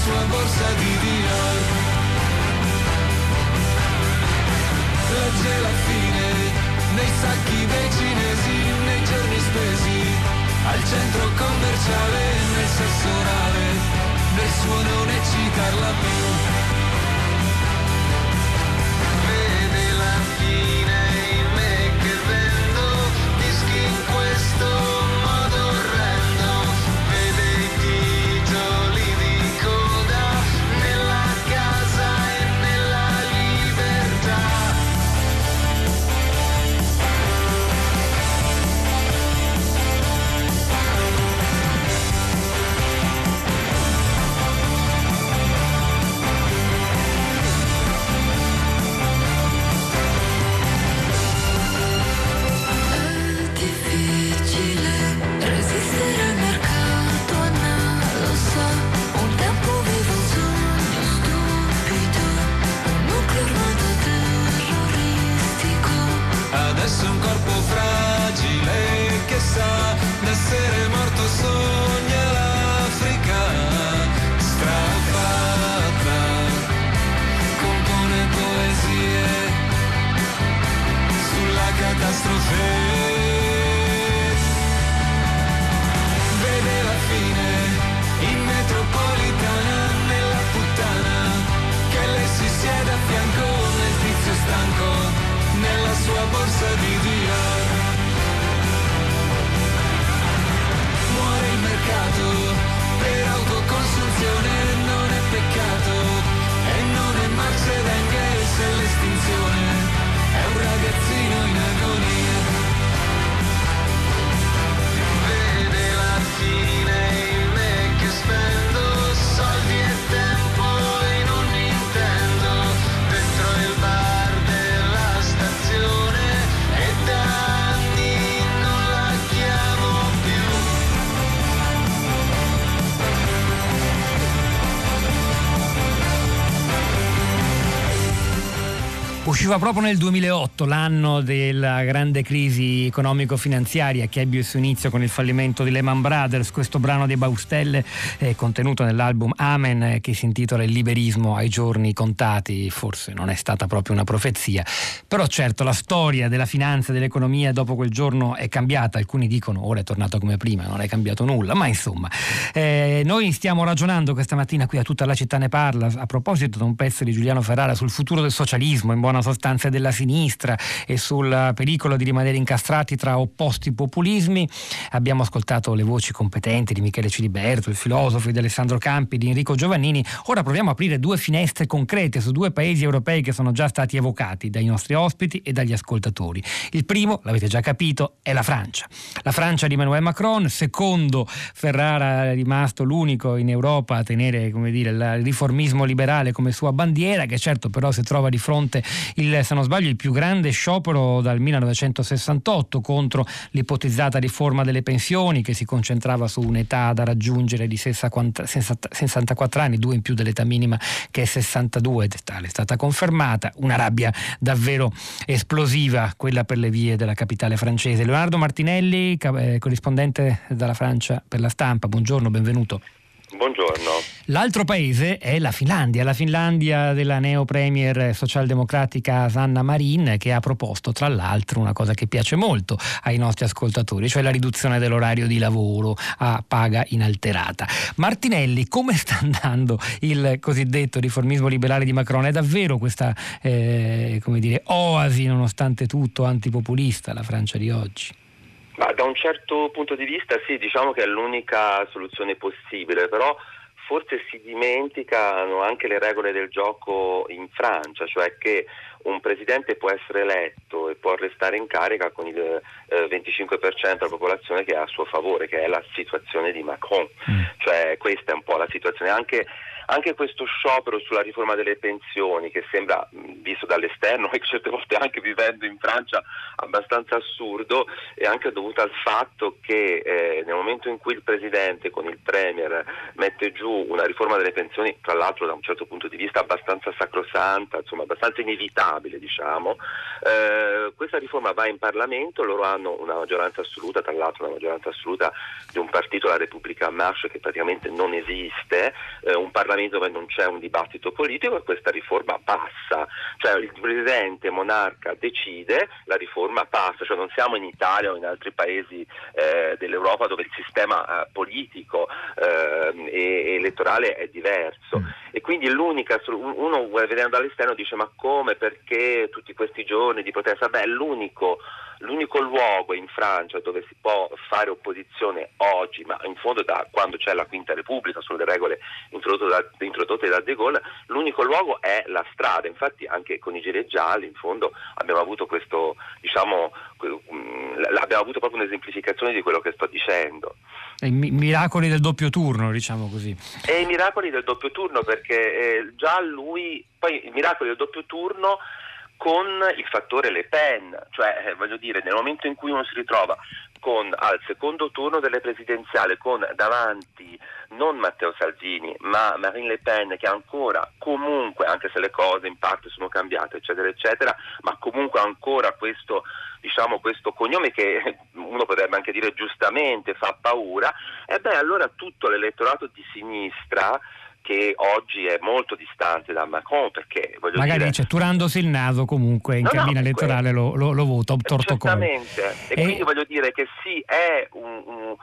sua borsa di Dior. La fine nei sacchi dei cinesi nei giorni spesi al centro commerciale nel sesso orale nel suo non eccitarla più Usciva proprio nel 2008, l'anno della grande crisi economico-finanziaria che ebbe il suo inizio con il fallimento di Lehman Brothers. Questo brano dei Baustelle è contenuto nell'album Amen eh, che si intitola Il liberismo ai giorni contati. Forse non è stata proprio una profezia, però certo la storia della finanza e dell'economia dopo quel giorno è cambiata. Alcuni dicono ora è tornato come prima, non è cambiato nulla, ma insomma eh, noi stiamo ragionando questa mattina qui a tutta la città ne parla a proposito di un pezzo di Giuliano Ferrara sul futuro del socialismo in buona sostanza della sinistra e sul pericolo di rimanere incastrati tra opposti populismi. Abbiamo ascoltato le voci competenti di Michele Ciliberto, il filosofo di Alessandro Campi, di Enrico Giovannini. Ora proviamo a aprire due finestre concrete su due paesi europei che sono già stati evocati dai nostri ospiti e dagli ascoltatori. Il primo, l'avete già capito, è la Francia. La Francia di Emmanuel Macron, secondo Ferrara è rimasto l'unico in Europa a tenere dire, il riformismo liberale come sua bandiera, che certo però si trova di fronte il, se non sbaglio, il più grande sciopero dal 1968 contro l'ipotizzata riforma delle pensioni che si concentrava su un'età da raggiungere di 60 64 anni, due in più dell'età minima che è 62, tale è stata confermata. Una rabbia davvero esplosiva, quella per le vie della capitale francese. Leonardo Martinelli, eh, corrispondente dalla Francia per la stampa, buongiorno, benvenuto. Buongiorno. L'altro paese è la Finlandia, la Finlandia della neo premier socialdemocratica Sanna Marin che ha proposto tra l'altro una cosa che piace molto ai nostri ascoltatori, cioè la riduzione dell'orario di lavoro a paga inalterata. Martinelli, come sta andando il cosiddetto riformismo liberale di Macron? È davvero questa eh, dire, oasi nonostante tutto antipopulista la Francia di oggi? Ma da un certo punto di vista sì, diciamo che è l'unica soluzione possibile, però forse si dimenticano anche le regole del gioco in Francia, cioè che un presidente può essere eletto e può restare in carica con il eh, 25% della popolazione che è a suo favore, che è la situazione di Macron. Mm. Cioè questa è un po' la situazione. Anche anche questo sciopero sulla riforma delle pensioni che sembra visto dall'esterno [laughs] e certe volte anche vivendo in Francia abbastanza assurdo è anche dovuto al fatto che eh, nel momento in cui il Presidente con il Premier mette giù una riforma delle pensioni, tra l'altro da un certo punto di vista abbastanza sacrosanta, insomma abbastanza inevitabile diciamo, eh, questa riforma va in Parlamento, loro hanno una maggioranza assoluta, tra l'altro una maggioranza assoluta di un partito, la Repubblica Marche, che praticamente non esiste, eh, un Parlamento dove non c'è un dibattito politico e questa riforma passa, cioè il Presidente monarca decide, la riforma passa, cioè non siamo in Italia o in altri paesi eh, dell'Europa dove il sistema eh, politico eh, e elettorale è diverso. E quindi l'unica, uno vedendo dall'esterno dice ma come, perché tutti questi giorni di protesta, beh l'unico L'unico luogo in Francia dove si può fare opposizione oggi, ma in fondo da quando c'è la Quinta Repubblica, sono le regole introdotte da, introdotte da De Gaulle, l'unico luogo è la strada. Infatti anche con i gilet gialli in fondo abbiamo avuto questo, diciamo, abbiamo avuto proprio un'esemplificazione di quello che sto dicendo. I mi- miracoli del doppio turno, diciamo così. E i miracoli del doppio turno, perché eh, già lui, poi i miracoli del doppio turno con il fattore Le Pen, cioè eh, voglio dire, nel momento in cui uno si ritrova con, al secondo turno delle presidenziali con davanti non Matteo Salvini ma Marine Le Pen che ancora comunque, anche se le cose in parte sono cambiate eccetera eccetera, ma comunque ancora questo, diciamo, questo cognome che [laughs] uno potrebbe anche dire giustamente fa paura, e beh allora tutto l'elettorato di sinistra che oggi è molto distante da Macron perché voglio Magari dire dice turandosi il naso comunque in No, no, cabina elettorale lo, lo, lo vota. Certamente, e, E- quindi voglio dire che sì, è un, un-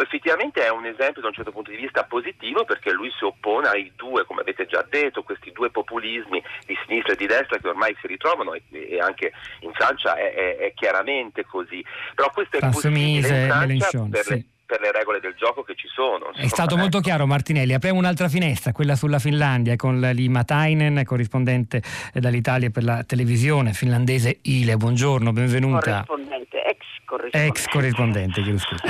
effettivamente è un esempio da un certo punto di vista positivo perché lui si oppone ai due, come avete già detto, questi due populismi di sinistra e di destra che ormai si ritrovano e, e anche in Francia è, è- è chiaramente così. Però questo è possibile in Francia per, sì. le, per le regole del gioco che ci sono. È stato molto chiaro Martinelli, apriamo un'altra finestra, quella sulla Finlandia con Lima Tainen, corrispondente dall'Italia per la televisione finlandese Ile, buongiorno, benvenuta. corrispondente, corrispondente. Ex corrispondente, chiedo scusa.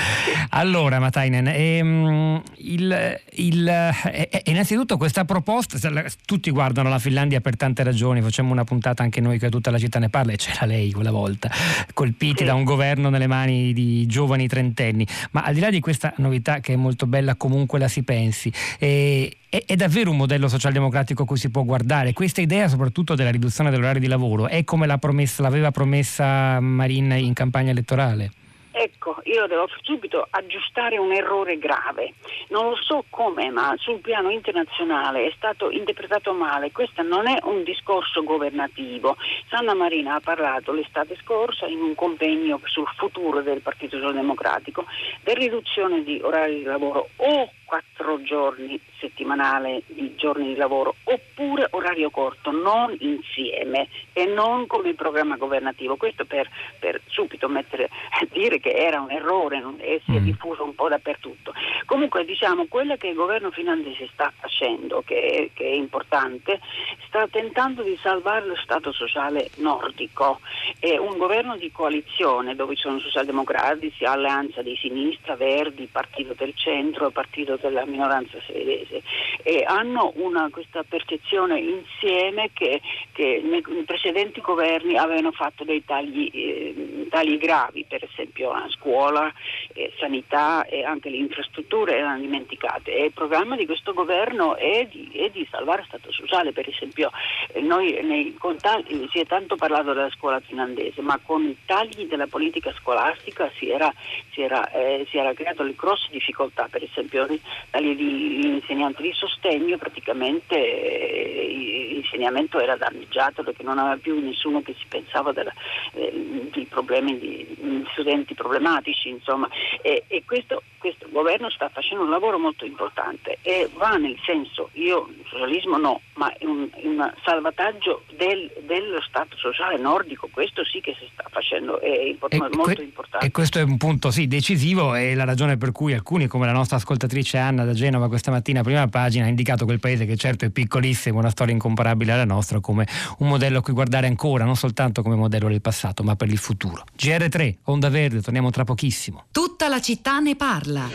Allora, Matainen, ehm, il, il, eh, eh, innanzitutto questa proposta, tutti guardano la Finlandia per tante ragioni, facciamo una puntata anche noi che tutta la città ne parla e c'era lei quella volta, colpiti Sì. da un governo nelle mani di giovani trentenni, ma al di là di questa novità che è molto bella, comunque la si pensi, eh, è, è davvero un modello socialdemocratico a cui si può guardare? Questa idea soprattutto della riduzione dell'orario di lavoro è come l'ha promessa- l'aveva promessa Marin in campagna elettorale? Ecco, io devo subito aggiustare un errore grave. Non lo so come, ma sul piano internazionale è stato interpretato male. Questo non è un discorso governativo. Sanna Marina ha parlato l'estate scorsa in un convegno sul futuro del Partito Socialdemocratico di riduzione di orari di lavoro o quattro giorni settimanale di giorni di lavoro oppure orario corto, non insieme e non come programma governativo. Questo per, per subito mettere, [laughs] dire che era un errore non- e si è Mm. diffuso un po' dappertutto. Comunque diciamo quello che il governo finlandese sta facendo, che è, che è importante, sta tentando di salvare lo Stato sociale nordico. È un governo di coalizione dove ci sono socialdemocratici, alleanza di sinistra, Verdi, Partito del Centro, Partito della minoranza svedese. E hanno una, questa percezione insieme che, che nei precedenti governi avevano fatto dei tagli, eh, tagli gravi, per esempio a scuola, eh, sanità e anche le infrastrutture erano dimenticate. E il programma di questo governo è di, è di salvare Stato sociale, per esempio eh, noi nei, tagli- si è tanto parlato della scuola finlandese, ma con i tagli della politica scolastica si era, si era, eh, si era creato le grosse difficoltà, per esempio tagli di insegnanti di sostegno, praticamente eh, l'insegnamento era danneggiato perché non aveva più nessuno che si pensava della, eh, di problemi di, di studenti problematici, insomma, e, e questo, questo governo sta facendo un lavoro molto importante e va nel senso, io socialismo no, ma è un, un salvataggio del- dello Stato sociale nordico, questo sì che si sta facendo, è import- E molto que- importante. E questo è un punto sì decisivo e la ragione per cui alcuni, come la nostra ascoltatrice Anna da Genova questa mattina, prima pagina, ha indicato quel paese che certo è piccolissimo, una storia incomparabile alla nostra, come un modello a cui guardare ancora, non soltanto come modello del passato, ma per il futuro. GR3, Onda Verde, torniamo tra pochissimo. Tutta la città ne parla.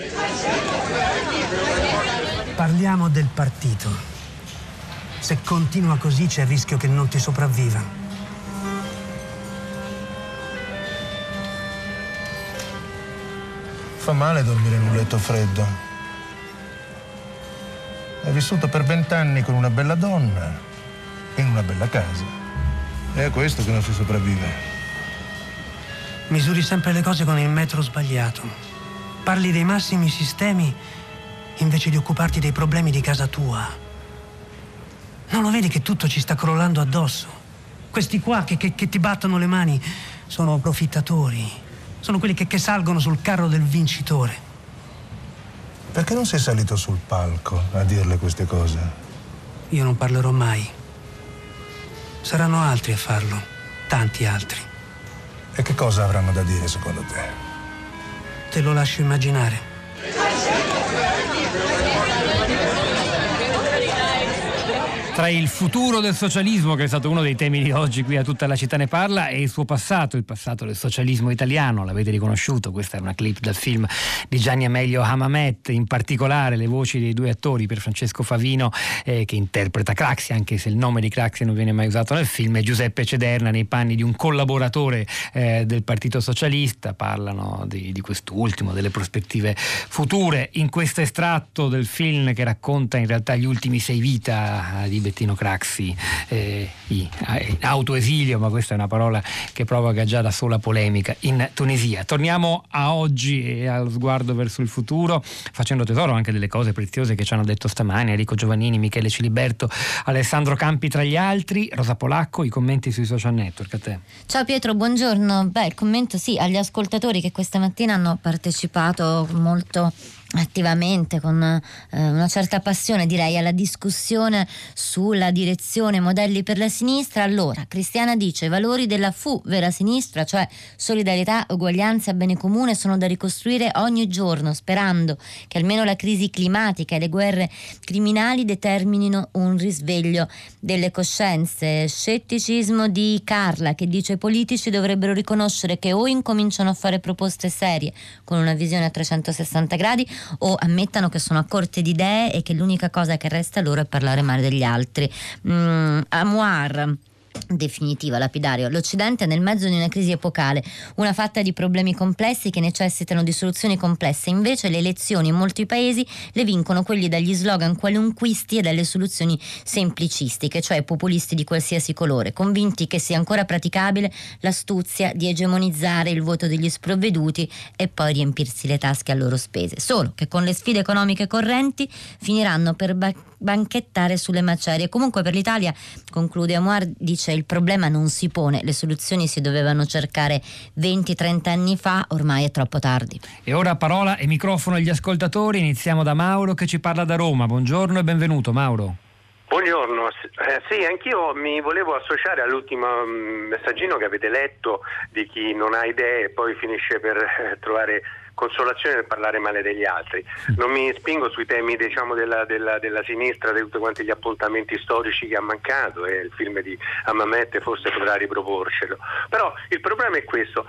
Parliamo del partito. Se continua così c'è il rischio che non ti sopravviva. Fa male dormire in un letto freddo. Hai vissuto per vent'anni con una bella donna in una bella casa. È a questo che non si sopravvive. Misuri sempre le cose con il metro sbagliato. Parli dei massimi sistemi invece di occuparti dei problemi di casa tua. Non lo vedi che tutto ci sta crollando addosso? Questi qua che, che- che ti battono le mani sono approfittatori. Sono quelli che, che salgono sul carro del vincitore. Perché non sei salito sul palco a dirle queste cose? Io non parlerò mai. Saranno altri a farlo. Tanti altri. E che cosa avranno da dire secondo te? Te lo lascio immaginare. Tra il futuro del socialismo, che è stato uno dei temi di oggi qui a tutta la città ne parla, e il suo passato, il passato del socialismo italiano, l'avete riconosciuto, questa è una clip dal film di Gianni Amelio Hamamet, in particolare le voci dei due attori, per Francesco Favino eh, che interpreta Craxi, anche se il nome di Craxi non viene mai usato nel film, e Giuseppe Cederna nei panni di un collaboratore eh, del Partito Socialista, parlano di, di quest'ultimo, delle prospettive future. In questo estratto del film che racconta in realtà gli ultimi sei vita di Bettino Craxi, eh, i- eh, autoesilio, ma questa è una parola che provoca già da sola polemica, in Tunisia. Torniamo a oggi e allo sguardo verso il futuro, facendo tesoro anche delle cose preziose che ci hanno detto stamani Enrico Giovannini, Michele Ciliberto, Alessandro Campi tra gli altri, Rosa Polacco, i commenti sui social network a te. Ciao Pietro, buongiorno. Beh, il commento sì agli ascoltatori che questa mattina hanno partecipato molto attivamente, con eh, una certa passione direi, alla discussione sulla direzione modelli per la sinistra. Allora, Cristiana dice, i valori della fu vera sinistra, cioè solidarietà, uguaglianza bene comune, sono da ricostruire ogni giorno, sperando che almeno la crisi climatica e le guerre criminali determinino un risveglio delle coscienze. Scetticismo di Carla che dice i politici dovrebbero riconoscere che o incominciano a fare proposte serie con una visione a 360 gradi o ammettano che sono a corte di idee e che l'unica cosa che resta loro è parlare male degli altri. Mm, Amuar definitiva, lapidario. L'Occidente è nel mezzo di una crisi epocale, una fatta di problemi complessi che necessitano di soluzioni complesse. Invece le elezioni in molti paesi le vincono quelli dagli slogan qualunquisti e dalle soluzioni semplicistiche, cioè populisti di qualsiasi colore, convinti che sia ancora praticabile l'astuzia di egemonizzare il voto degli sprovveduti e poi riempirsi le tasche a loro spese. Solo che con le sfide economiche correnti finiranno per ba- banchettare sulle macerie. Comunque per l'Italia, conclude Amuar, dice il problema non si pone, le soluzioni si dovevano cercare 20-30 anni fa, ormai è troppo tardi. E ora parola e microfono agli ascoltatori, iniziamo da Mauro che ci parla da Roma. Buongiorno e benvenuto Mauro. Buongiorno, Eh, sì, anch'io mi volevo associare all'ultimo mm, messaggino che avete letto di chi non ha idee e poi finisce per eh, trovare consolazione nel parlare male degli altri. Non mi spingo sui temi diciamo, della, della- della sinistra, di tutti quanti gli appuntamenti storici che ha mancato e il film di Amamet forse potrà riproporcelo. Però il problema è questo.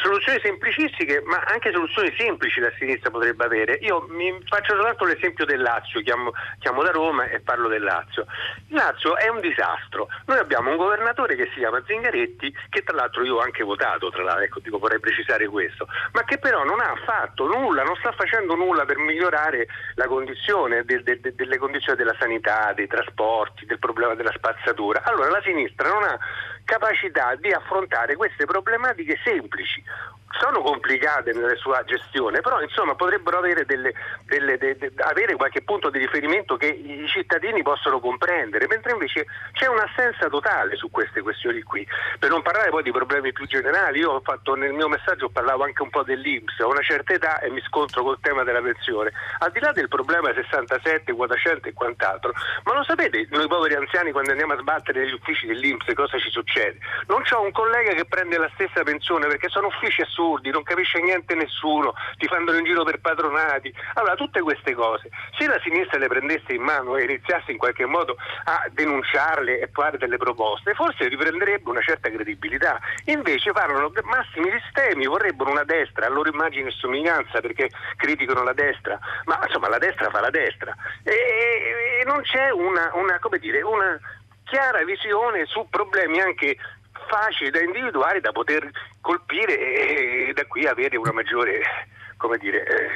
Soluzioni semplicistiche, ma anche soluzioni semplici la sinistra potrebbe avere. Io mi faccio soltanto l'esempio del Lazio, chiamo, chiamo da Roma e parlo del Lazio. Il Lazio è un disastro. Noi abbiamo un governatore che si chiama Zingaretti, che tra l'altro io ho anche votato, ecco, dico, vorrei precisare questo, ma che però non ha fatto nulla, non sta facendo nulla per migliorare la condizione del- del- delle condizioni della sanità, dei trasporti, del problema della spazzatura. Allora la sinistra non ha capacità di affrontare queste problematiche semplici. Sono complicate nella sua gestione, però insomma potrebbero avere, delle- delle- de- de- avere qualche punto di riferimento che i cittadini possono comprendere, mentre invece c'è un'assenza totale su queste questioni qui. Per non parlare poi di problemi più generali, io fatto nel mio messaggio parlavo anche un po' dell'Inps, ho una certa età e mi scontro col tema della pensione. Al di là del problema 67, quota 100 e quant'altro, ma lo sapete, noi poveri anziani quando andiamo a sbattere negli uffici dell'Inps cosa ci succede? Non c'ho un collega che prende la stessa pensione perché sono uffici assurdi, non capisce niente nessuno, ti fanno in giro per padronati. Allora, tutte queste cose, se la sinistra le prendesse in mano e iniziasse in qualche modo a denunciarle e fare delle proposte, forse riprenderebbe una certa credibilità. Invece parlano di massimi sistemi, vorrebbero una destra, a loro immagine e somiglianza perché criticano la destra, ma insomma la destra fa la destra. E, e non c'è una, una, come dire, una chiara visione su problemi anche facili da individuare, da poter colpire e da qui avere una maggiore come dire, eh,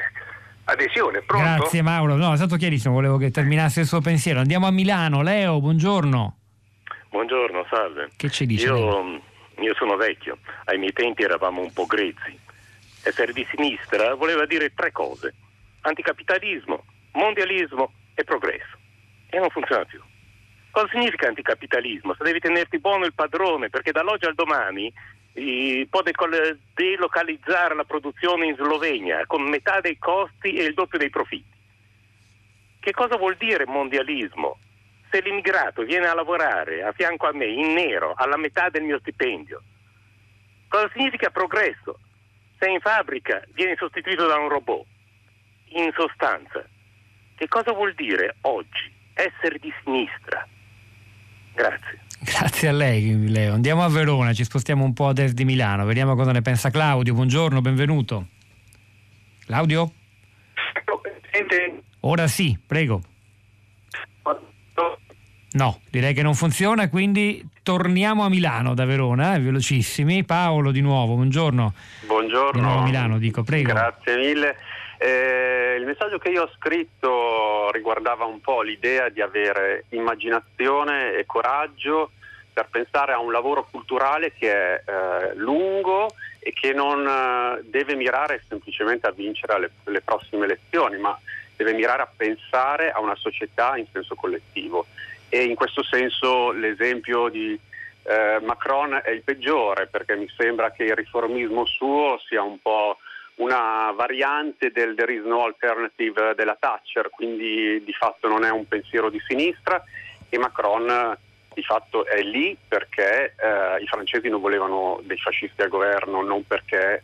adesione. Pronto? Grazie Mauro, no, è stato chiarissimo, volevo che terminasse il suo pensiero. Andiamo a Milano, Leo, buongiorno. Buongiorno, salve. Che ci dice? Io, io sono vecchio, ai miei tempi eravamo un po' grezzi. Essere di sinistra voleva dire tre cose: anticapitalismo, mondialismo e progresso. E non funziona più. Cosa significa anticapitalismo? Se devi tenerti buono il padrone, perché dall'oggi al domani può delocalizzare la produzione in Slovenia con metà dei costi e il doppio dei profitti. Che cosa vuol dire mondialismo? Se l'immigrato viene a lavorare a fianco a me in nero alla metà del mio stipendio, cosa significa progresso? Se in fabbrica viene sostituito da un robot. In sostanza, che cosa vuol dire oggi essere di sinistra? Grazie. Grazie a lei, Leo. Andiamo a Verona, ci spostiamo un po' a est di Milano, vediamo cosa ne pensa Claudio. Buongiorno, benvenuto. Claudio? Ora sì, prego. No, direi che non funziona, quindi torniamo a Milano da Verona, eh, velocissimi. Paolo di nuovo, buongiorno. Buongiorno. Di nuovo a Milano, dico, prego. Grazie mille. Eh, il messaggio che io ho scritto riguardava un po' l'idea di avere immaginazione e coraggio per pensare a un lavoro culturale che è eh, lungo e che non eh, deve mirare semplicemente a vincere alle, le prossime elezioni, ma deve mirare a pensare a una società in senso collettivo. E in questo senso l'esempio di eh, Macron è il peggiore perché mi sembra che il riformismo suo sia un po' una variante del there is no alternative della Thatcher, quindi di fatto non è un pensiero di sinistra e Macron di fatto è lì perché eh, i francesi non volevano dei fascisti al governo, non perché eh,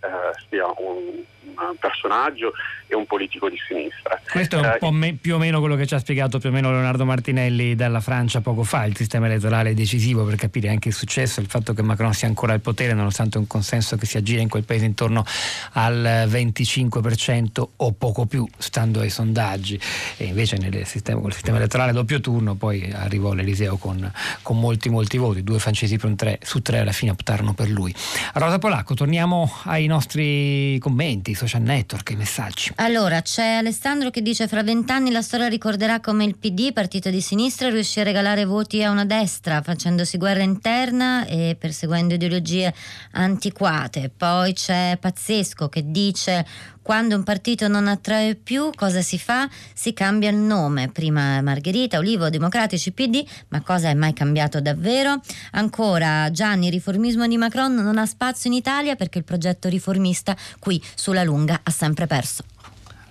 sia un, un personaggio e un politico di sinistra. Questo è un Eh, po' me- più o meno quello che ci ha spiegato più o meno Leonardo Martinelli dalla Francia poco fa. Il sistema elettorale è decisivo per capire anche il successo, il fatto che Macron sia ancora al potere nonostante un consenso che si aggira in quel paese intorno al 25% o poco più, stando ai sondaggi. E invece nel sistema, col sistema elettorale a doppio turno poi arrivò l'Eliseo con, con molti molti voti, due francesi per un tre, su tre alla fine optarono per lui. Rosa Polacco, torniamo ai nostri commenti, social network, i messaggi. Allora, c'è Alessandro che dice fra vent'anni la storia ricorderà come il PD, partito di sinistra, riuscì a regalare voti a una destra facendosi guerra interna e perseguendo ideologie antiquate. Poi c'è Pazzesco che dice quando un partito non attrae più cosa si fa? Si cambia il nome, prima Margherita, Olivo, Democratici, PD, ma cosa è mai cambiato davvero? Ancora Gianni, il riformismo di Macron non ha spazio in Italia perché il progetto riformista qui sulla lunga ha sempre perso.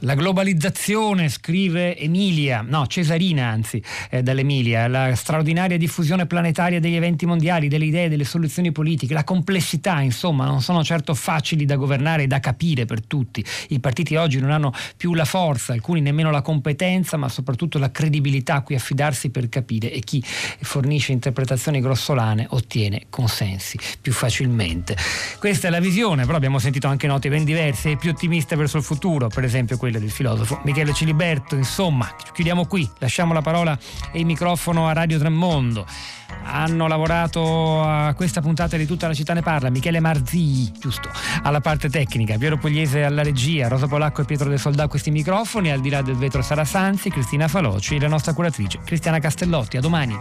La globalizzazione, scrive Emilia, no Cesarina anzi, eh, dall'Emilia, la straordinaria diffusione planetaria degli eventi mondiali, delle idee, delle soluzioni politiche, la complessità, insomma, non sono certo facili da governare e da capire per tutti. I partiti oggi non hanno più la forza, alcuni nemmeno la competenza, ma soprattutto la credibilità a cui affidarsi per capire e chi fornisce interpretazioni grossolane ottiene consensi più facilmente. Questa è la visione, però abbiamo sentito anche note ben diverse e più ottimiste verso il futuro, per esempio quelle del filosofo Michele Ciliberto. Insomma, chiudiamo qui, lasciamo la parola e il microfono a Radio Tremondo. Hanno lavorato a questa puntata di tutta la città ne parla Michele Marzii, giusto, alla parte tecnica, Piero Pugliese alla regia, Rosa Polacco e Pietro del Soldà a questi microfoni, al di là del vetro Sara Sanzi, Cristina Faloci e la nostra curatrice Cristiana Castellotti. A domani.